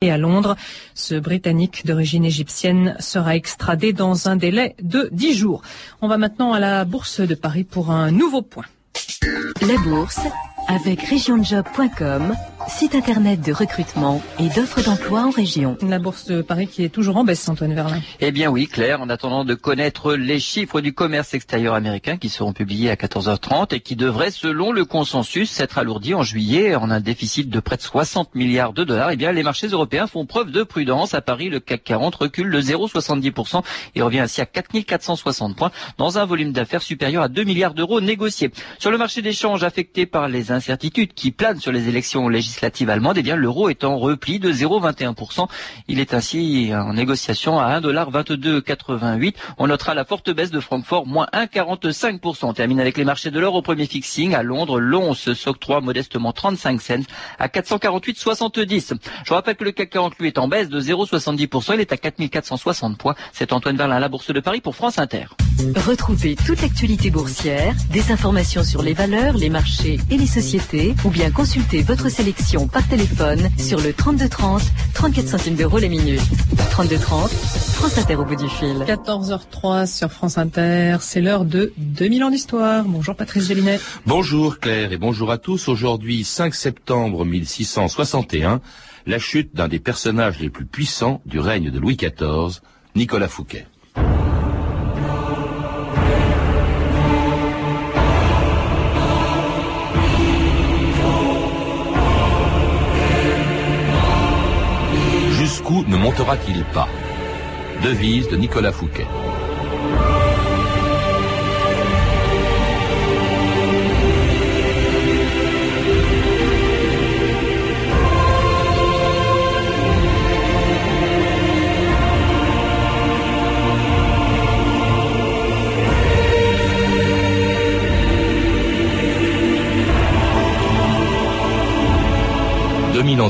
Et à Londres, ce Britannique d'origine égyptienne sera extradé dans un délai de 10 jours. On va maintenant à la Bourse de Paris pour un nouveau point. La Bourse avec regionjob.com site internet de recrutement et d'offres d'emploi en région. La bourse de Paris qui est toujours en baisse, Antoine Verlin. Eh bien oui, Claire, en attendant de connaître les chiffres du commerce extérieur américain qui seront publiés à 14h30 et qui devraient, selon le consensus, s'être alourdis en juillet en un déficit de près de 60 milliards de dollars, eh bien les marchés européens font preuve de prudence. À Paris, le CAC 40 recule de 0,70% et revient ainsi à 4460 points dans un volume d'affaires supérieur à 2 milliards d'euros négociés. Sur le marché d'échange affecté par les incertitudes qui planent sur les élections législatives, législative allemande, eh bien l'euro est en repli de 0,21%. Il est ainsi en négociation à 1,2288. On notera la forte baisse de Francfort, moins 1,45%. On termine avec les marchés de l'or au premier fixing. À Londres, l'once s'octroie modestement 35 cents à 448,70. Je rappelle que le CAC 40 lui est en baisse de 0,70%. Il est à 4460 points. C'est Antoine Verlin à la Bourse de Paris pour France Inter. Retrouvez toute l'actualité boursière, des informations sur les valeurs, les marchés et les sociétés, ou bien consultez votre sélection par téléphone sur le 3230, 34 centimes d'euros la minute. 3230, France Inter au bout du fil. 14h03 sur France Inter, c'est l'heure de 2000 ans d'histoire. Bonjour Patrice Gélinet. Bonjour Claire et bonjour à tous. Aujourd'hui 5 septembre 1661, la chute d'un des personnages les plus puissants du règne de Louis XIV, Nicolas Fouquet. Ne montera-t-il pas Devise de Nicolas Fouquet.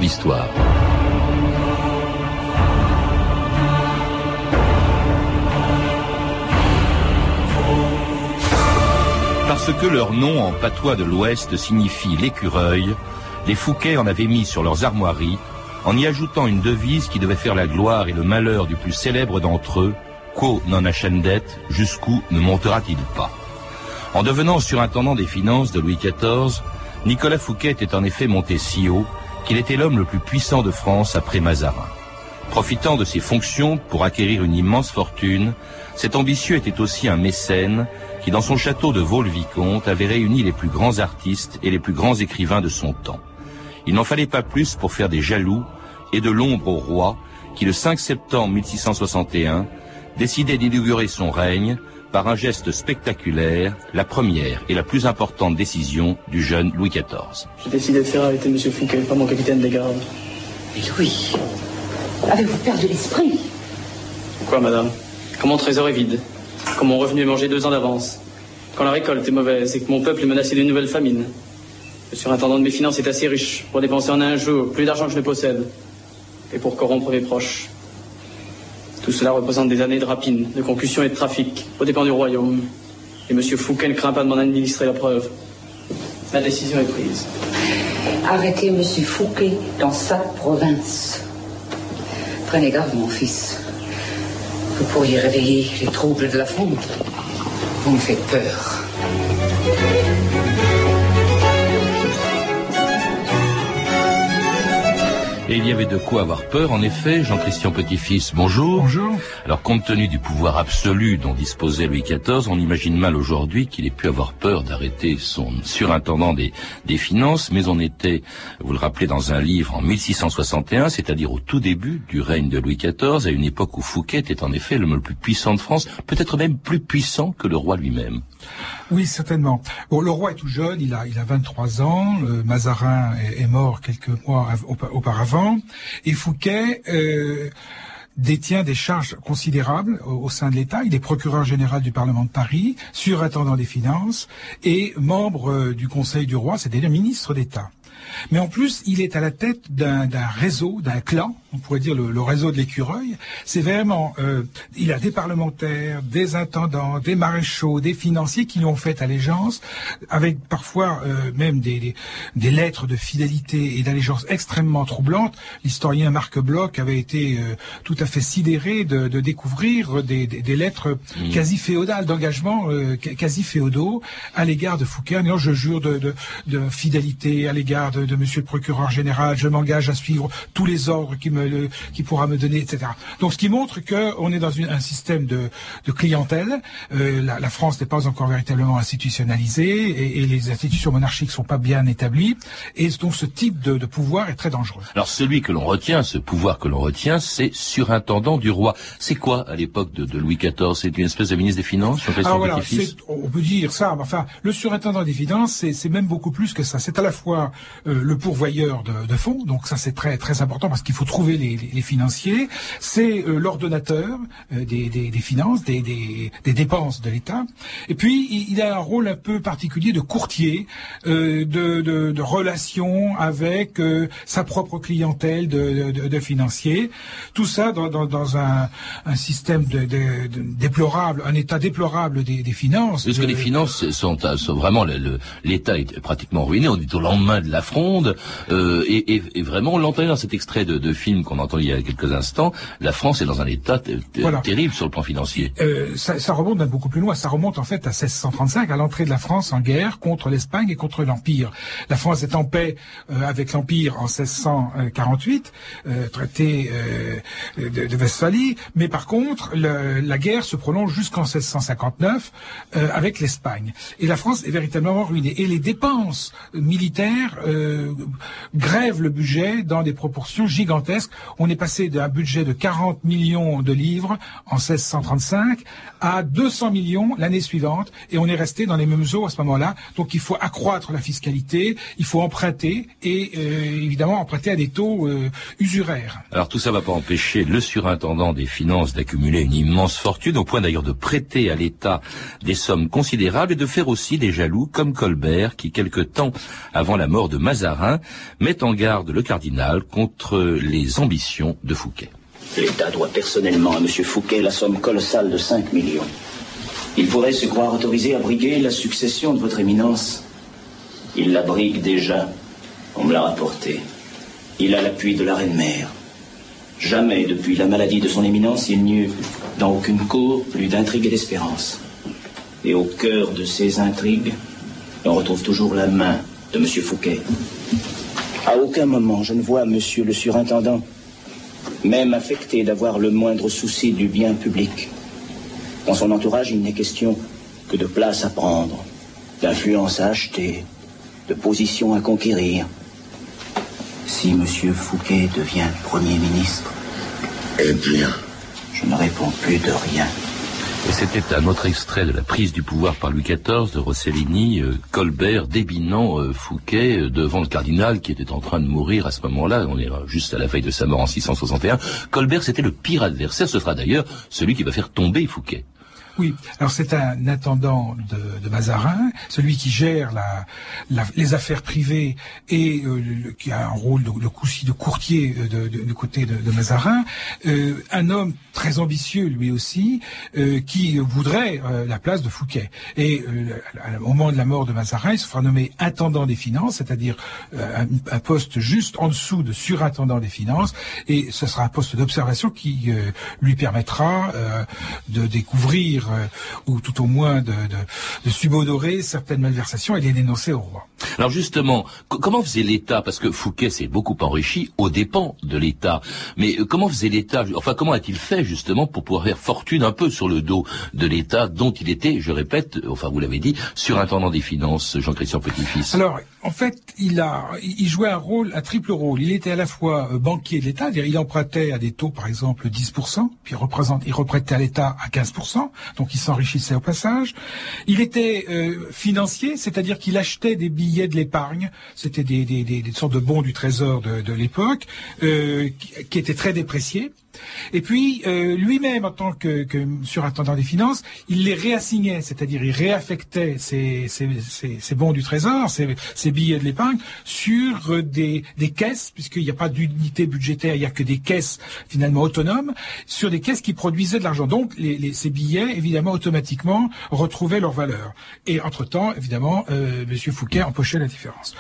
D'histoire. Parce que leur nom en patois de l'Ouest signifie l'écureuil, les Fouquets en avaient mis sur leurs armoiries, en y ajoutant une devise qui devait faire la gloire et le malheur du plus célèbre d'entre eux, Quo non ascendet, jusqu'où ne montera-t-il pas? En devenant surintendant des finances de Louis XIV, Nicolas Fouquet était en effet monté si haut qu'il était l'homme le plus puissant de France après Mazarin. Profitant de ses fonctions pour acquérir une immense fortune, cet ambitieux était aussi un mécène qui, dans son château de Vaux-le-Vicomte, avait réuni les plus grands artistes et les plus grands écrivains de son temps. Il n'en fallait pas plus pour faire des jaloux et de l'ombre au roi qui, le 5 septembre 1661, décidait d'inaugurer son règne par un geste spectaculaire, la première et la plus importante décision du jeune Louis XIV. J'ai décidé de faire arrêter M. Fouquet, pas mon capitaine des gardes. Mais Louis, avez-vous perdu l'esprit? Quoi, madame? Quand mon trésor est vide, quand mon revenu est mangé deux ans d'avance, quand la récolte est mauvaise et que mon peuple est menacé d'une nouvelle famine. Le surintendant de mes finances est assez riche pour dépenser en un jour plus d'argent que je ne possède et pour corrompre mes proches. Tout cela représente des années de rapine, de concussion et de trafic au dépens du royaume. Et M. Fouquet ne craint pas de m'en administrer la preuve. Ma décision est prise. Arrêtez M. Fouquet dans sa province. Prenez garde, mon fils. Vous pourriez réveiller les troubles de la fronde. Vous me faites peur. Et il y avait de quoi avoir peur, en effet. Jean-Christian Petit-Fils, bonjour. Bonjour. Alors, compte tenu du pouvoir absolu dont disposait Louis XIV, on imagine mal aujourd'hui qu'il ait pu avoir peur d'arrêter son surintendant des, des finances, mais on était, vous le rappelez, dans un livre en 1661, c'est-à-dire au tout début du règne de Louis XIV, à une époque où Fouquet était en effet l'homme le plus puissant de France, peut-être même plus puissant que le roi lui-même. Oui, certainement. Bon, le roi est tout jeune, il a, il a 23 ans, Mazarin est, mort quelques mois auparavant, et Fouquet euh, détient des charges considérables au, au sein de l'État. Il est procureur général du Parlement de Paris, surintendant des finances et membre euh, du Conseil du roi, c'est-à-dire ministre d'État. Mais en plus, il est à la tête d'un réseau, d'un clan, on pourrait dire le, réseau de l'écureuil. C'est vraiment, euh, il a des parlementaires, des intendants, des maréchaux, des financiers qui lui ont fait allégeance, avec parfois euh, même des, des, lettres de fidélité et d'allégeance extrêmement troublantes. L'historien Marc Bloch avait été euh, tout à fait sidéré de, de découvrir des, des, lettres mmh. quasi féodales, d'engagement quasi féodaux à l'égard de Fouquet, disant je jure de, de, de fidélité à l'égard de, de Monsieur le procureur général, je m'engage à suivre tous les ordres qui me qui pourra me donner, etc. Donc ce qui montre qu'on est dans un système de, clientèle. Euh, la, France n'est pas encore véritablement institutionnalisée et, les institutions monarchiques sont pas bien établies. Et donc ce type de, pouvoir est très dangereux. Alors celui que l'on retient, ce pouvoir que l'on retient, c'est surintendant du roi. C'est quoi à l'époque de, Louis XIV C'est une espèce de ministre des Finances ah, voilà, On peut dire ça, mais enfin, le surintendant des Finances, c'est même beaucoup plus que ça. C'est à la fois euh, le pourvoyeur de, de fonds, donc ça c'est très très important parce qu'il faut trouver les, les, financiers, c'est euh, l'ordonnateur euh, des, des, des, finances, des, des dépenses de l'État. Et puis, il, a un rôle un peu particulier de courtier, euh, de, de, de, relation avec sa propre clientèle de, de, financiers. Tout ça dans, dans, dans un, un, système déplorable, un état déplorable des, finances. Est-ce que les finances sont, sont vraiment l'État est pratiquement ruiné. On est au lendemain de la fronde et, et, et, vraiment on l'entendait dans cet extrait de, de film qu'on entend il y a quelques instants, la France est dans un état terrible sur le plan financier. Euh, ça, ça, remonte beaucoup plus loin. Ça remonte en fait à 1635, à l'entrée de la France en guerre contre l'Espagne et contre l'Empire. La France est en paix euh, avec l'Empire en 1648, euh, traité de, de, Westphalie, mais par contre, le, la guerre se prolonge jusqu'en 1659 euh, avec l'Espagne. Et la France est véritablement ruinée. Et les dépenses militaires grèvent le budget dans des proportions gigantesques on est passé d'un budget de 40 millions de livres en 1635 à 200 millions l'année suivante, et on est resté dans les mêmes eaux à ce moment-là. Donc il faut accroître la fiscalité, il faut emprunter, et euh, évidemment emprunter à des taux euh, usuraires. Alors tout ça ne va pas empêcher le surintendant des finances d'accumuler une immense fortune, au point d'ailleurs de prêter à l'État des sommes considérables et de faire aussi des jaloux comme Colbert, qui quelque temps avant la mort de Mazarin met en garde le cardinal contre les ambitions de Fouquet. L'État doit personnellement à M. Fouquet la somme colossale de 5 millions. Il pourrait se croire autorisé à briguer la succession de votre éminence. Il la brigue déjà. On me l'a rapporté. Il a l'appui de la reine-mère. Jamais, depuis la maladie de son éminence, il n'y eut dans aucune cour plus d'intrigues et d'espérance. Et au cœur de ces intrigues, on retrouve toujours la main de M. Fouquet. À aucun moment, je ne vois Monsieur le surintendant même affecté d'avoir le moindre souci du bien public. Dans son entourage, il n'est question que de place à prendre, d'influence à acheter, de position à conquérir. Si M. Fouquet devient Premier ministre, eh bien, je ne réponds plus de rien. Et c'était un autre extrait de la prise du pouvoir par Louis XIV de Rossellini, euh, Colbert débinant euh, Fouquet euh, devant le cardinal qui était en train de mourir à ce moment-là. On est juste à la veille de sa mort en 661. Colbert, c'était le pire adversaire. Ce sera d'ailleurs celui qui va faire tomber Fouquet. Oui, alors c'est un intendant de, Mazarin, celui qui gère les affaires privées et euh, qui a un rôle de, de, de courtier euh, du côté de, Mazarin, euh, un homme très ambitieux lui aussi, qui voudrait la place de Fouquet. Et au moment de la mort de Mazarin, il se fera nommer intendant des finances, c'est-à-dire un, poste juste en dessous de surintendant des finances, et ce sera un poste d'observation qui lui permettra de découvrir euh, ou tout au moins de, subodorer certaines malversations et les dénoncer au roi. Alors justement, comment faisait l'État Parce que Fouquet s'est beaucoup enrichi aux dépens de l'État. Mais euh, comment faisait l'État Enfin, comment a-t-il fait justement pour pouvoir faire fortune un peu sur le dos de l'État dont il était, je répète, enfin vous l'avez dit, surintendant des finances, Jean-Christian Petit-Fils? Alors, en fait, il a, il jouait un rôle, un triple rôle. Il était à la fois euh, banquier de l'État, c'est-à-dire il empruntait à des taux, par exemple, 10%, puis il, représente, il reprêtait à l'État à 15%, donc il s'enrichissait au passage. Il était euh, financier, c'est-à-dire qu'il achetait des billets de l'épargne, c'était des, sortes de bons du trésor de, l'époque, euh, qui étaient très dépréciés. Et puis, euh, lui-même, en tant que, surintendant des finances, il les réassignait, c'est-à-dire il réaffectait ses, bons du trésor, ses, billets de l'épargne, sur des, des caisses, puisqu'il n'y a pas d'unité budgétaire, il n'y a que des caisses finalement autonomes, sur des caisses qui produisaient de l'argent. Donc, ces billets, évidemment, automatiquement retrouvaient leur valeur. Et entre-temps, évidemment, euh, M. Fouquet empochait la différence.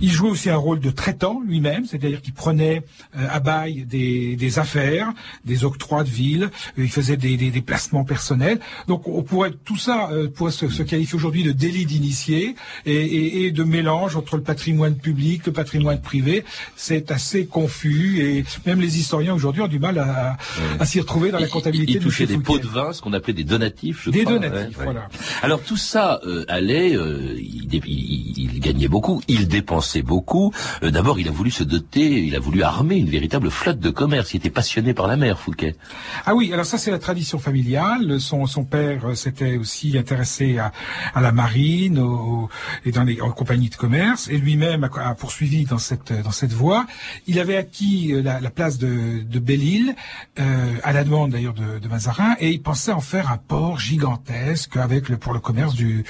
Il jouait aussi un rôle de traitant lui-même, c'est-à-dire qu'il prenait euh, à bail des, affaires, des octrois de ville, euh, il faisait des, des, des, placements personnels. Donc on pourrait tout ça euh, pourrait se, se qualifier aujourd'hui de délit d'initié et, et, et, de mélange entre le patrimoine public, le patrimoine privé. C'est assez confus et même les historiens aujourd'hui ont du mal à, à, à s'y retrouver dans la comptabilité. Il, il touchait des pots de vin, ce qu'on appelait des donatifs. Je des crois. donatifs, ouais, voilà. Ouais. Alors tout ça euh, allait, euh, il, il, il, gagnait beaucoup, il dépensait beaucoup. Euh, D'abord, il a voulu se doter, il a voulu armer une véritable flotte de commerce. Il était passionné par la mer, Fouquet. Ah oui, alors ça c'est la tradition familiale. Son, son père euh, s'était aussi intéressé à, à la marine au, et dans les compagnies de commerce, et lui-même a, a, poursuivi dans cette dans cette voie. Il avait acquis euh, la, la place de, de Belle-Île euh, à la demande d'ailleurs de, de, Mazarin, et il pensait en faire un port gigantesque avec le pour le commerce du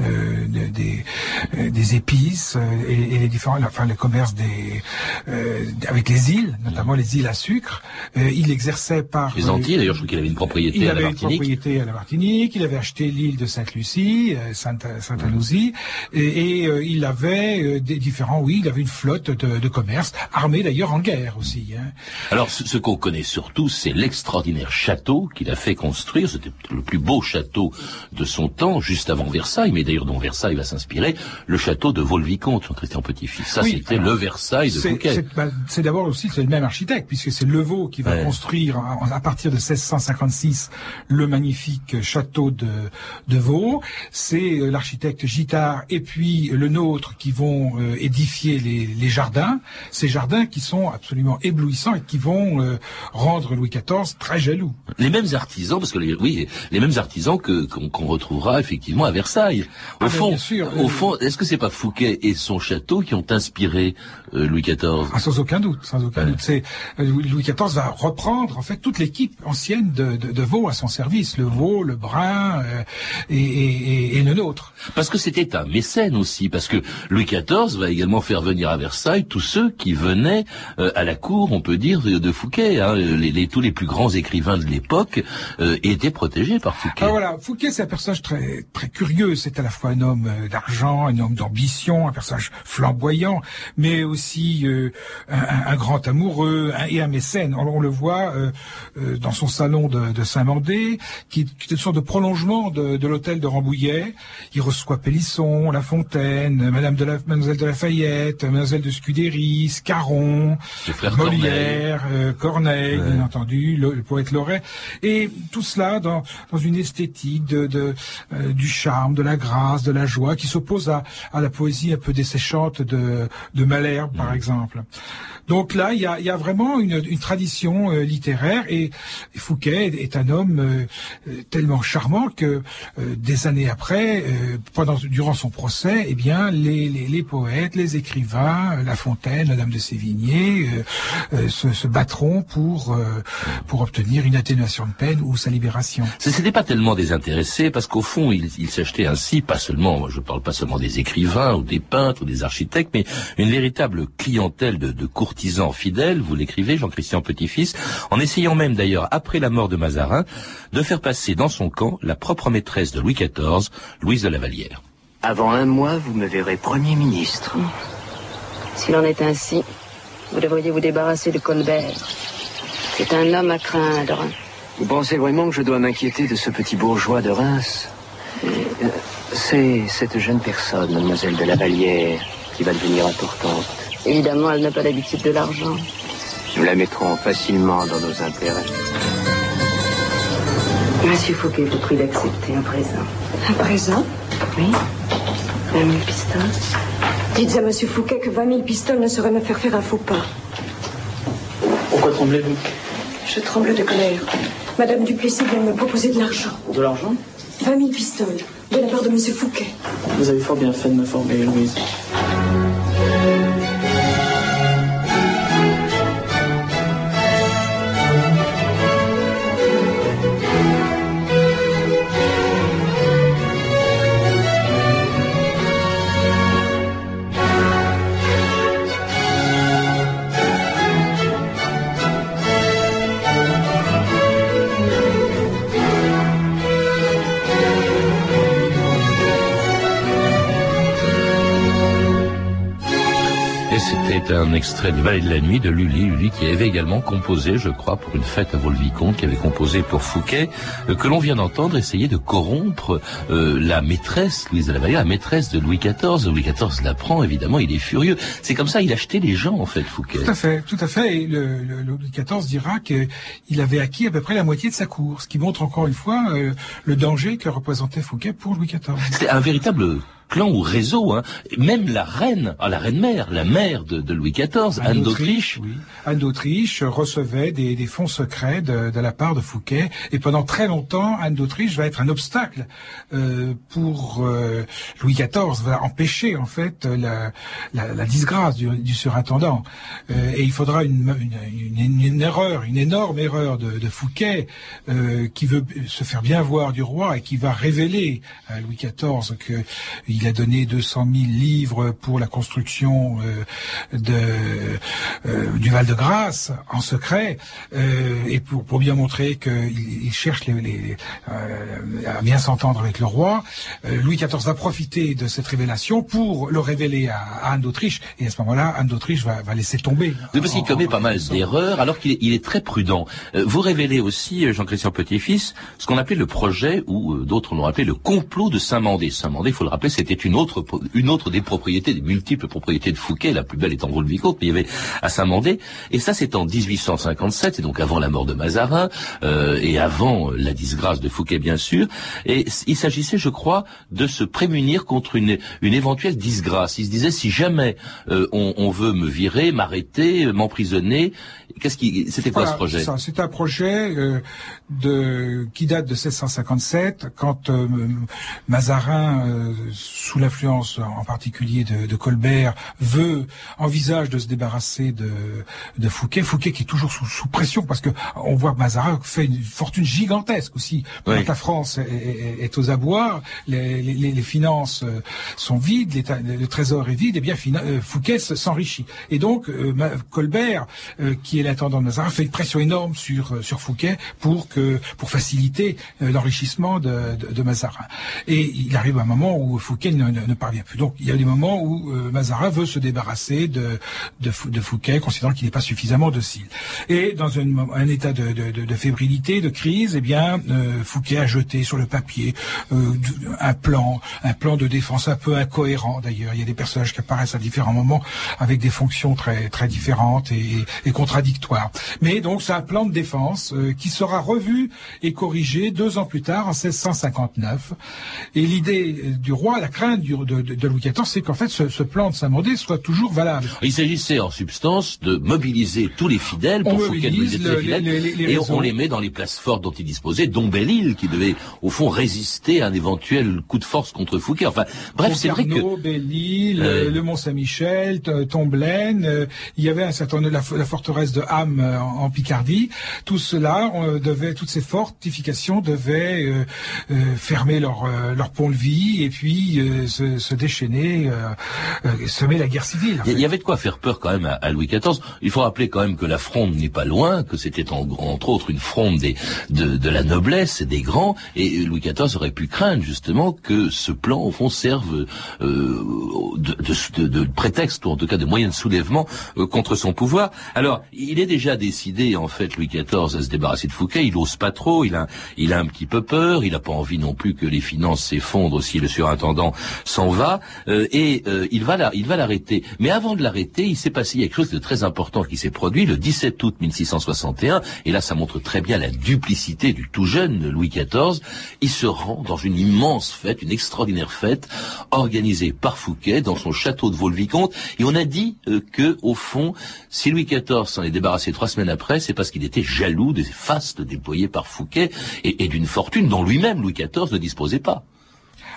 euh, des des épices et, et, les différents enfin le commerce des avec les îles, notamment les îles à sucre. Il exerçait par les Antilles d'ailleurs, je crois qu'il avait une propriété il à la Martinique. Une propriété à la Martinique. Il avait acheté l'île de Sainte-Lucie, euh, Sainte-Anousie, et, et euh, il avait euh, des différents, oui, il avait une flotte de, de commerce, armée d'ailleurs en guerre aussi. Hein. Alors, ce, ce qu'on connaît surtout, c'est l'extraordinaire château qu'il a fait construire. C'était le plus beau château de son temps, juste avant Versailles, mais d'ailleurs dont Versailles va s'inspirer, le château de Vaux-le-Vicomte, Jean-Christian Petit-Fils. Ça, oui, c'était le Versailles de Fouquet. C'est d'abord aussi c'est le même architecte, puisque c'est Levaux qui va construire à partir de 1656 le magnifique château de, de Vaux. C'est euh, l'architecte Gittard et puis le nôtre qui vont euh, édifier les, les, jardins. Ces jardins qui sont absolument éblouissants et qui vont euh, rendre Louis XIV très jaloux. Les mêmes artisans, parce que les, oui, les mêmes artisans que qu'on qu retrouvera effectivement à Versailles. Au ah, fond, sûr, au fond, est-ce que c'est pas Fouquet et son château qui ont inspiré Louis XIV ah, Sans aucun doute, sans aucun ouais. doute. C'est Louis XIV va reprendre en fait toute l'équipe ancienne de, de, de Vaux à son service, le veau, le brun euh, et, et, et, le nôtre. Parce que c'était un mécène aussi, parce que Louis XIV va également faire venir à Versailles tous ceux qui venaient euh, à la cour, on peut dire, de, de Fouquet. Hein, les, les, tous les plus grands écrivains de l'époque euh, étaient protégés par Fouquet. Ah, voilà, Fouquet c'est un personnage très très curieux. C'est à la fois un homme d'argent, un homme d'ambition, un personnage flamboyant, mais aussi euh, un, un, grand amoureux un, et un mécène. On, on le voit dans son salon de, de Saint-Mandé, qui, qui est une sorte de prolongement de, de l'hôtel de Rambouillet. Il reçoit Pélisson, La Fontaine, Madame de la, Mademoiselle de Lafayette, Mademoiselle de Scudéry, Scarron, Molière, Corneille, euh, Corneille ouais. bien entendu, le, le, poète Loret, et tout cela dans, dans une esthétique de, de euh, du charme, de la grâce, de la joie, qui s'oppose à, à la poésie un peu desséchante de, de Malherbe, mmh. par exemple. Donc là, il y a, y a vraiment une, une tradition euh, littéraire et Fouquet est un homme euh, tellement charmant que euh, des années après, euh, pendant durant son procès, eh bien les, les, les poètes, les écrivains, La Fontaine, la Dame de Sévigné, se, se, battront pour pour obtenir une atténuation de peine ou sa libération. Ce n'était pas tellement désintéressé parce qu'au fond, il, il s'achetait ainsi pas seulement, je parle pas seulement des écrivains ou des peintres ou des architectes, mais une véritable clientèle de, de courtisans fidèles. Vous l'écrivez, Jean-Christian Petit-Fils, en essayant même d'ailleurs après la mort de Mazarin de faire passer dans son camp la propre maîtresse de Louis XIV, Louise de la Vallière. Avant un mois, vous me verrez Premier ministre. S'il en est ainsi, vous devriez vous débarrasser de Colbert. C'est un homme à craindre. Vous pensez vraiment que je dois m'inquiéter de ce petit bourgeois de Reims? C'est cette jeune personne, mademoiselle de la Vallière, qui va devenir importante. Évidemment, elle n'a pas l'habitude de l'argent. Nous la mettrons facilement dans nos intérêts. Monsieur Fouquet vous prie d'accepter un présent. Un présent Oui. 20 000 pistoles. Dites à Monsieur Fouquet que 20 000 pistoles ne sauraient me faire faire un faux pas. Pourquoi tremblez-vous? Je tremble de colère. Madame Duplessis vient me proposer de l'argent. De l'argent? 20 000 pistoles, de la part de Monsieur Fouquet. Vous avez fort bien fait de m'informer, Louise. C'est un extrait du Ballet de la Nuit de Lully, Lully qui avait également composé, je crois, pour une fête à Vaux-le-Vicomte, qui avait composé pour Fouquet, euh, que l'on vient d'entendre essayer de corrompre euh, la maîtresse, Louise de la Vallière, la maîtresse de Louis XIV. Louis XIV l'apprend, évidemment, il est furieux. C'est comme ça, il achetait les gens, en fait, Fouquet. Tout à fait, tout à fait. Et le, le, Louis XIV dira qu'il avait acquis à peu près la moitié de sa cour, ce qui montre encore une fois euh, le danger que représentait Fouquet pour Louis XIV. C'était un véritable clan ou réseau. Hein. Même la reine, ah, la reine mère, la mère de, de Louis XIV, Anne, d'Autriche. Oui. Anne d'Autriche recevait des, des, fonds secrets de, de, la part de Fouquet. Et pendant très longtemps, Anne d'Autriche va être un obstacle euh, pour euh, Louis XIV, va empêcher en fait la, la, la disgrâce du, du surintendant. Euh, et il faudra une, une, une, une, erreur, une énorme erreur de, de Fouquet qui veut se faire bien voir du roi et qui va révéler à Louis XIV que il a donné 200 000 livres pour la construction euh, de, euh, du Val-de-Grâce en secret euh, et pour, pour bien montrer qu'il il cherche les, les, à bien s'entendre avec le roi. Louis XIV va profiter de cette révélation pour le révéler à, à Anne d'Autriche et à ce moment-là, Anne d'Autriche va, va, laisser tomber. Oui, parce qu'il commet pas mal d'erreurs alors qu'il est, il est, très prudent. vous révélez aussi, Jean-Christian Petit-Fils, ce qu'on appelait le projet, ou d'autres l'ont appelé le complot de Saint-Mandé. Saint-Mandé, il faut le rappeler, c'était une autre, une autre des propriétés, des multiples propriétés de Fouquet, la plus belle étant Vaux-le-Vicomte, mais il y avait à Saint-Mandé. Et ça, c'est en 1857, et donc avant la mort de Mazarin, euh, et avant la disgrâce de Fouquet, bien sûr. Et il s'agissait, je crois, de se prémunir contre une, une éventuelle disgrâce. Il se disait, si jamais euh, on, on, veut me virer, m'arrêter, m'emprisonner, qu'est-ce qui, c'était quoi voilà, ce projet? C'est un projet euh, de, qui date de 1657, quand euh, Mazarin, euh, sous l'influence en particulier de, de, Colbert, veut, envisage de se débarrasser de, de Fouquet. Fouquet qui est toujours sous, sous, pression parce que on voit que Mazarin fait une fortune gigantesque aussi. Oui. la France est, est, est, aux abois, les, les, les, finances euh, sont vides, le trésor est vide, et bien euh, Fouquet s'enrichit. Et donc Colbert, qui est l'intendant de Mazarin, fait une pression énorme sur sur Fouquet pour que pour faciliter l'enrichissement de, de, de, Mazarin. Et il arrive un moment où Fouquet ne, parvient plus. Donc il y a des moments où euh, Mazarin veut se débarrasser de, de, de Fouquet, considérant qu'il n'est pas suffisamment docile. Et dans un, un état de, de, fébrilité, de crise, eh bien euh, Fouquet a jeté sur le papier euh, un plan, un plan de défense un peu incohérent d'ailleurs. Il y a des personnages qui apparaissent à différents moments avec des fonctions très très différentes et, et contradictoires. Mais donc c'est un plan de défense euh, qui sera revu et corrigé deux ans plus tard, en 1659. Et l'idée du roi, la crainte du, de, de, Louis XIV, c'est qu'en fait ce, ce, plan de Saint-Mandé soit toujours valable. Il s'agissait en substance de mobiliser tous les fidèles pour Fouquet le, les fidèles, les, les, et on les met dans les places fortes dont il disposait, dont Belle-Île, qui devait au fond résister à un éventuel coup de force contre Fouquet. Enfin, bref, c'est vrai que Belle-Île, euh... le Mont Saint-Michel, Tomblaine, euh, il y avait un certain la, la forteresse de Ham euh, en, Picardie. Tout cela on devait, toutes ces fortifications devaient euh, fermer leur leur pont-levis et puis se, se, déchaîner, semer la guerre civile. En fait. Il y avait de quoi faire peur quand même à, à, Louis XIV. Il faut rappeler quand même que la fronde n'est pas loin, que c'était en, entre autres une fronde des, de, de, la noblesse et des grands, et Louis XIV aurait pu craindre justement que ce plan au fond serve euh, de, de, de, prétexte ou en tout cas de moyen de soulèvement euh, contre son pouvoir. Alors il est déjà décidé en fait Louis XIV à se débarrasser de Fouquet. Il ose pas trop. Il a il a un petit peu peur. Il n'a pas envie non plus que les finances s'effondrent si le surintendant s'en va. Euh, et il va la, il va l'arrêter. Mais avant de l'arrêter, il s'est passé quelque chose de très important qui s'est produit le 17 août 1661. Et là, ça montre très bien la duplicité du tout jeune Louis XIV. Il se rend dans une immense fête, une extraordinaire fête organisée par Fouquet dans son château de Vaux-le-Vicomte. Et on a dit euh, que, au fond, si Louis XIV s'en est débarrassé trois semaines après, c'est parce qu'il était jaloux des fastes déployés par Fouquet et, et d'une fortune dont lui-même Louis XIV ne disposait pas.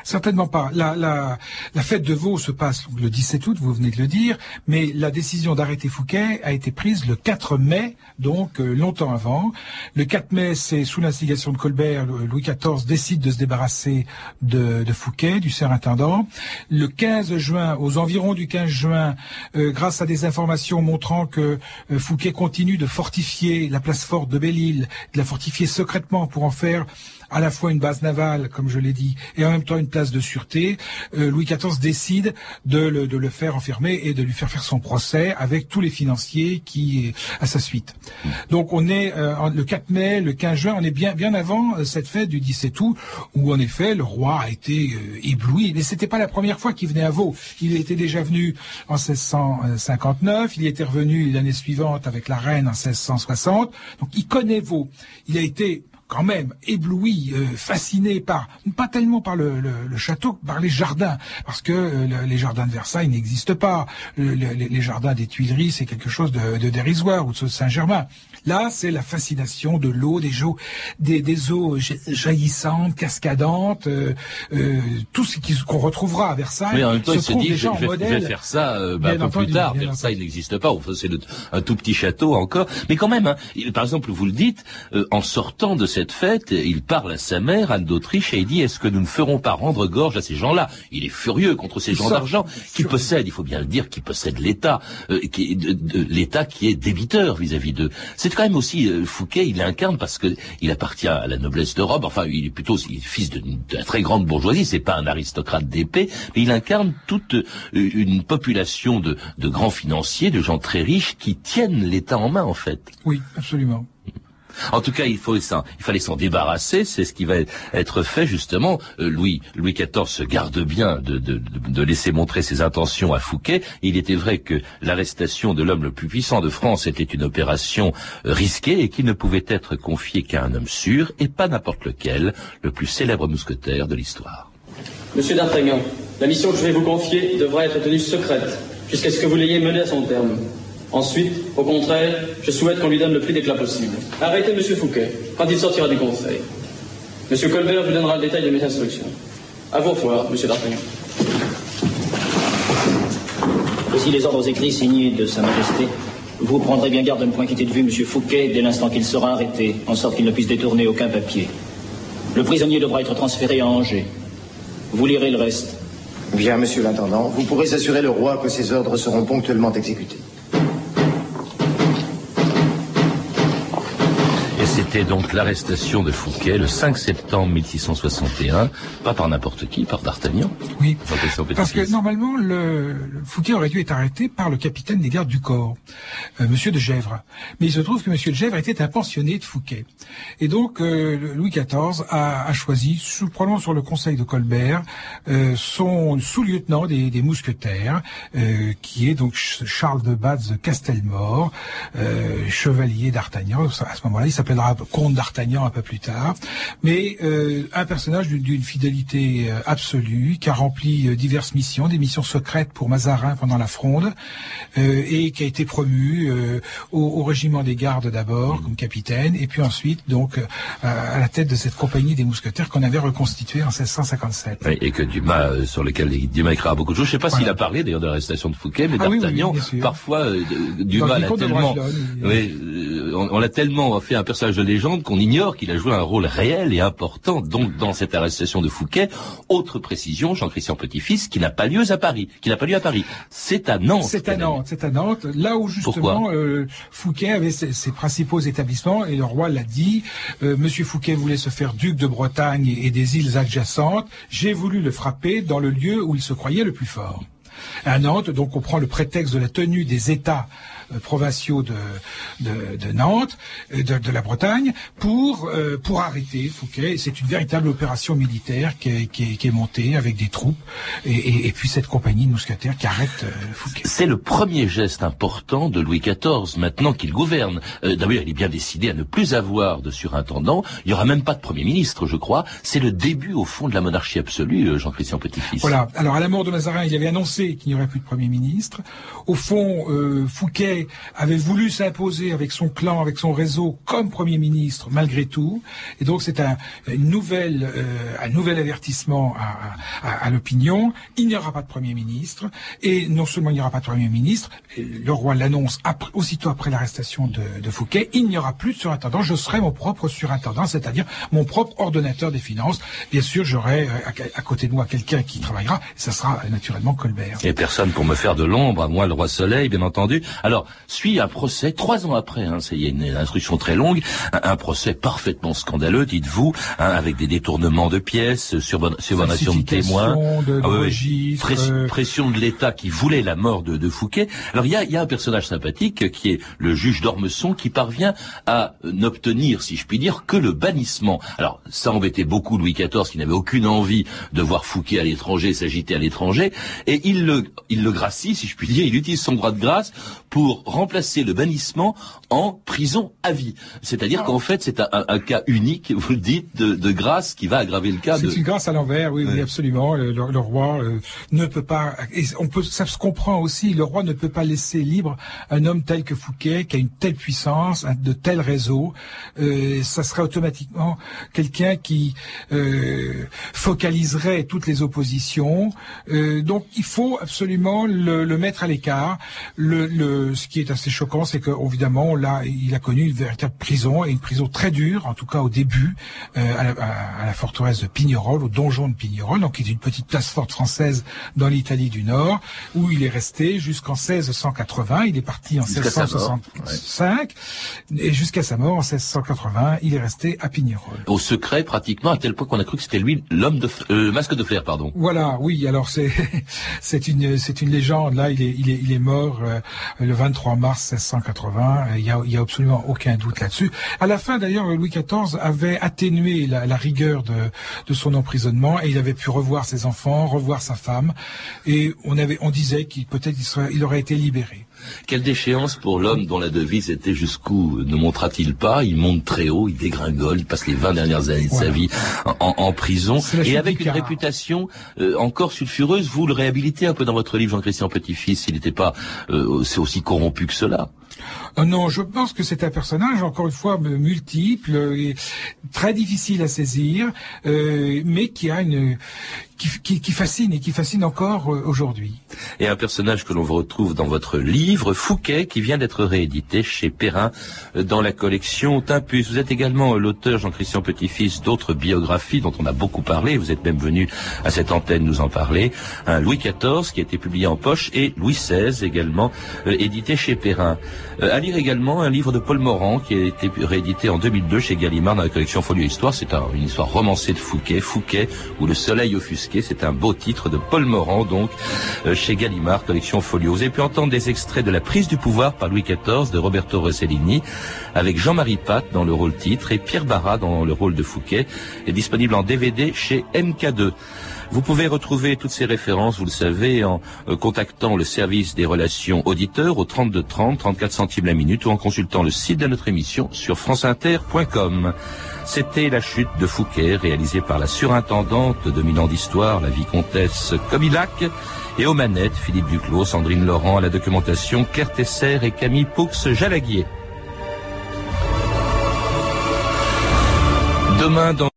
Certainement pas. La, fête de Vaux se passe le 17 août, vous venez de le dire, mais la décision d'arrêter Fouquet a été prise le 4 mai, donc euh, longtemps avant. Le 4 mai, c'est sous l'instigation de Colbert, Louis XIV décide de se débarrasser de, de Fouquet, du surintendant. Le 15 juin, aux environs du 15 juin, euh, grâce à des informations montrant que euh, Fouquet continue de fortifier la place forte de Belle-Île, de la fortifier secrètement pour en faire à la fois une base navale, comme je l'ai dit, et en même temps une place de sûreté, euh, Louis XIV décide de le, de le faire enfermer et de lui faire faire son procès avec tous les financiers qui à sa suite. Donc on est euh, le 4 mai, le 15 juin, on est bien bien avant euh, cette fête du 17 août où en effet le roi a été ébloui. Mais c'était pas la première fois qu'il venait à Vaux. Il était déjà venu en 1659, il y était revenu l'année suivante avec la reine en 1660. Donc il connaît Vaux. Il a été quand même ébloui, euh, fasciné par, pas tellement par le, château, par les jardins, parce que euh, les jardins de Versailles n'existent pas. les jardins des Tuileries, c'est quelque chose de, de dérisoire, ou de Saint-Germain. Là, c'est la fascination de l'eau, des eaux, des, eaux jaillissantes, cascadantes, euh, tout ce qu'on retrouvera à Versailles. Mais en même temps, il se dit, je, vais, faire ça bah, un peu plus tard. Versailles n'existe pas. Enfin, c'est un tout petit château encore. Mais quand même, hein, par exemple, vous le dites, en sortant de cette cette fête, il parle à sa mère, Anne d'Autriche, et il dit est-ce que nous ne ferons pas rendre gorge à ces gens-là? Il est furieux contre ces gens d'argent qui possèdent, il faut bien le dire, qui possèdent l'État, euh, l'État qui est débiteur vis-à-vis d'eux. C'est quand même aussi euh, Fouquet, il incarne parce que il appartient à la noblesse de robe. Enfin, il est plutôt il est fils de, la très grande bourgeoisie. C'est pas un aristocrate d'épée, mais il incarne toute euh, une population de, de grands financiers, de gens très riches qui tiennent l'État en main en fait. Oui, absolument. En tout cas, il, fallait s'en débarrasser. C'est ce qui va être fait justement. Euh, Louis, XIV se garde bien de, de, laisser montrer ses intentions à Fouquet. Il était vrai que l'arrestation de l'homme le plus puissant de France était une opération euh, risquée et qu'il ne pouvait être confié qu'à un homme sûr et pas n'importe lequel, le plus célèbre mousquetaire de l'histoire. Monsieur d'Artagnan, la mission que je vais vous confier devra être tenue secrète jusqu'à ce que vous l'ayez menée à son terme. Ensuite, au contraire, je souhaite qu'on lui donne le plus d'éclat possible. Arrêtez M. Fouquet quand il sortira du conseil. M. Colbert vous donnera le détail de mes instructions. À vos revoir, M. D'Artagnan. Voici les ordres écrits signés de Sa Majesté. Vous prendrez bien garde de ne point quitter de vue M. Fouquet dès l'instant qu'il sera arrêté, en sorte qu'il ne puisse détourner aucun papier. Le prisonnier devra être transféré à Angers. Vous lirez le reste. Bien, monsieur l'intendant, vous pourrez assurer le roi que ces ordres seront ponctuellement exécutés. C'était donc l'arrestation de Fouquet le 5 septembre 1661, pas par n'importe qui, par D'Artagnan. Oui, parce que normalement, le, Fouquet aurait dû être arrêté par le capitaine des gardes du corps, euh, Monsieur de Gesvres. Mais il se trouve que Monsieur de Gesvres était un pensionné de Fouquet. Et donc, euh, Louis XIV a, a, choisi, sous, probablement sur le conseil de Colbert, euh, son sous-lieutenant des, des, mousquetaires, euh, qui est donc Charles de Batz Castelmore, chevalier d'Artagnan. À ce moment-là, il s'appellera comte d'Artagnan un peu plus tard, mais euh, un personnage d'une fidélité euh, absolue, qui a rempli euh, diverses missions, des missions secrètes pour Mazarin pendant la Fronde, et qui a été promu au, régiment des gardes d'abord comme capitaine, et puis ensuite donc à la tête de cette compagnie des mousquetaires qu'on avait reconstituée en 1657. et que Dumas, sur lequel Dumas écrira beaucoup de choses. Je ne sais pas s'il a parlé d'ailleurs de l'arrestation de Fouquet, mais ah d'Artagnan, parfois Dumas l'a tellement, on l'a tellement fait un personnage de légende qu'on ignore qu'il a joué un rôle réel et important donc dans cette arrestation de Fouquet. Autre précision, Jean-Christian Petit-Fils, qui n'a pas lieu à Paris, qui n'a pas lieu à Paris. C'est à Nantes. C'est à Nantes, c'est à Nantes, là où justement euh, Fouquet avait ses, principaux établissements et le roi l'a dit. Euh, Monsieur Fouquet voulait se faire duc de Bretagne et des îles adjacentes. J'ai voulu le frapper dans le lieu où il se croyait le plus fort. À Nantes, donc on prend le prétexte de la tenue des États provinciaux de, de, de Nantes, euh, de, de, la Bretagne, pour, euh, pour arrêter Fouquet. C'est une véritable opération militaire qui est, qui est, qui est montée avec des troupes et, et, et, puis cette compagnie de mousquetaires qui arrête Fouquet. C'est le premier geste important de Louis XIV maintenant qu'il gouverne. D'ailleurs, il est bien décidé à ne plus avoir de surintendant. Il n'y aura même pas de Premier ministre, je crois. C'est le début, au fond, de la monarchie absolue, Jean-Christian Petit-Fils. Voilà. Alors, à la mort de Mazarin, il avait annoncé qu'il n'y aurait plus de Premier ministre. Au fond, Fouquet avait voulu s'imposer avec son clan, avec son réseau, comme Premier ministre, malgré tout. Et donc c'est un, euh, un nouvel avertissement à, l'opinion. Il n'y aura pas de Premier ministre. Et non seulement il n'y aura pas de Premier ministre, le roi l'annonce aussitôt après l'arrestation de, Fouquet, il n'y aura plus de surintendant. Je serai mon propre surintendant, c'est-à-dire mon propre ordonnateur des finances. Bien sûr, j'aurai euh, à, côté de moi quelqu'un qui travaillera. Ça sera naturellement Colbert. Et personne pour me faire de l'ombre, à moi le roi Soleil, bien entendu. Alors, suit un procès trois ans après. Hein, il y a une instruction très longue, un, procès parfaitement scandaleux, dites-vous, hein, avec des détournements de pièces, survenation de témoins, de, ah pression, de l'État qui voulait la mort de, de Fouquet. Alors il y a, y a, un personnage sympathique qui est le juge d'Ormesson qui parvient à n'obtenir, si je puis dire, que le bannissement. Alors ça embêtait beaucoup Louis XIV qui n'avait aucune envie de voir Fouquet à l'étranger, s'agiter à l'étranger, et il le, il le gracie, si je puis dire, il utilise son droit de grâce pour remplacer le bannissement en prison à vie. C'est-à-dire qu'en fait, c'est un, cas unique, vous le dites, de, grâce qui va aggraver le cas. C'est une grâce à l'envers, oui, oui, absolument. Le, roi euh, ne peut pas, et on peut, ça se comprend aussi, le roi ne peut pas laisser libre un homme tel que Fouquet, qui a une telle puissance, de tels réseaux. Euh, ça serait automatiquement quelqu'un qui euh, focaliserait toutes les oppositions. Euh, donc, il faut absolument le, le mettre à l'écart. Le, le, ce qui est assez choquant, c'est qu'évidemment, là, il a connu une véritable prison, et une prison très dure, en tout cas au début, euh, à, la, à, la, forteresse de Pignerol, au donjon de Pignerol, donc qui est une petite place forte française dans l'Italie du Nord, où il est resté jusqu'en 1680. Il est parti en 1665, et jusqu'à sa mort en 1680, il est resté à Pignerol. Au secret, pratiquement, à tel point qu'on a cru que c'était lui l'homme de euh, masque de fer, pardon. Voilà, oui. Alors c'est c'est une c'est une légende. Là, il est il est il est mort euh, le 23 mars 1680. Il y a absolument aucun doute là-dessus. À la fin, d'ailleurs, Louis XIV avait atténué la, rigueur de son emprisonnement et il avait pu revoir ses enfants, revoir sa femme, et on avait on disait qu'il peut-être il aurait été libéré. Quelle déchéance pour l'homme dont la devise était jusqu'où ne montra-t-il pas? Il monte très haut, il dégringole, il passe les 20 dernières années de sa vie en, prison et avec une réputation euh, encore sulfureuse. Vous le réhabilitez un peu dans votre livre, Jean-Christian Petit-Fils. Il n'était pas euh, aussi corrompu que cela. Euh, non, je pense que c'est un personnage, encore une fois, multiple, et très difficile à saisir, euh, mais qui fascine et qui fascine encore euh, aujourd'hui. Et un personnage que l'on retrouve dans votre livre, Fouquet, qui vient d'être réédité chez Perrin dans la collection Timpus. Vous êtes également l'auteur, Jean-Christian Petit-Fils, d'autres biographies dont on a beaucoup parlé. Vous êtes même venu à cette antenne nous en parler. Un Louis XIV qui a été publié en poche et Louis XVI également édité chez Perrin. Euh, à lire également un livre de Paul Morand qui a été réédité en 2002 chez Gallimard dans la collection Folio Histoire. C'est une histoire romancée de Fouquet, Fouquet ou le soleil offusqué. C'est un beau titre de Paul Morand, donc euh, chez Gallimard, collection Folio. Vous avez pu entendre des extraits de La prise du pouvoir par Louis XIV de Roberto Rossellini avec Jean-Marie Pat dans le rôle titre et Pierre Barra dans le rôle de Fouquet, est disponible en DVD chez MK2. Vous pouvez retrouver toutes ces références, vous le savez, en euh, contactant le service des relations auditeurs au 32 30, 34 centimes la minute ou en consultant le site de notre émission sur franceinter.com. C'était La chute de Fouquet, réalisée par la surintendante de Milan d'Histoire, la vicomtesse Comilac, et aux manettes, Philippe Duclos, Sandrine Laurent, à la documentation, Claire Tesser et Camille Poux-Jalaguier. Demain dans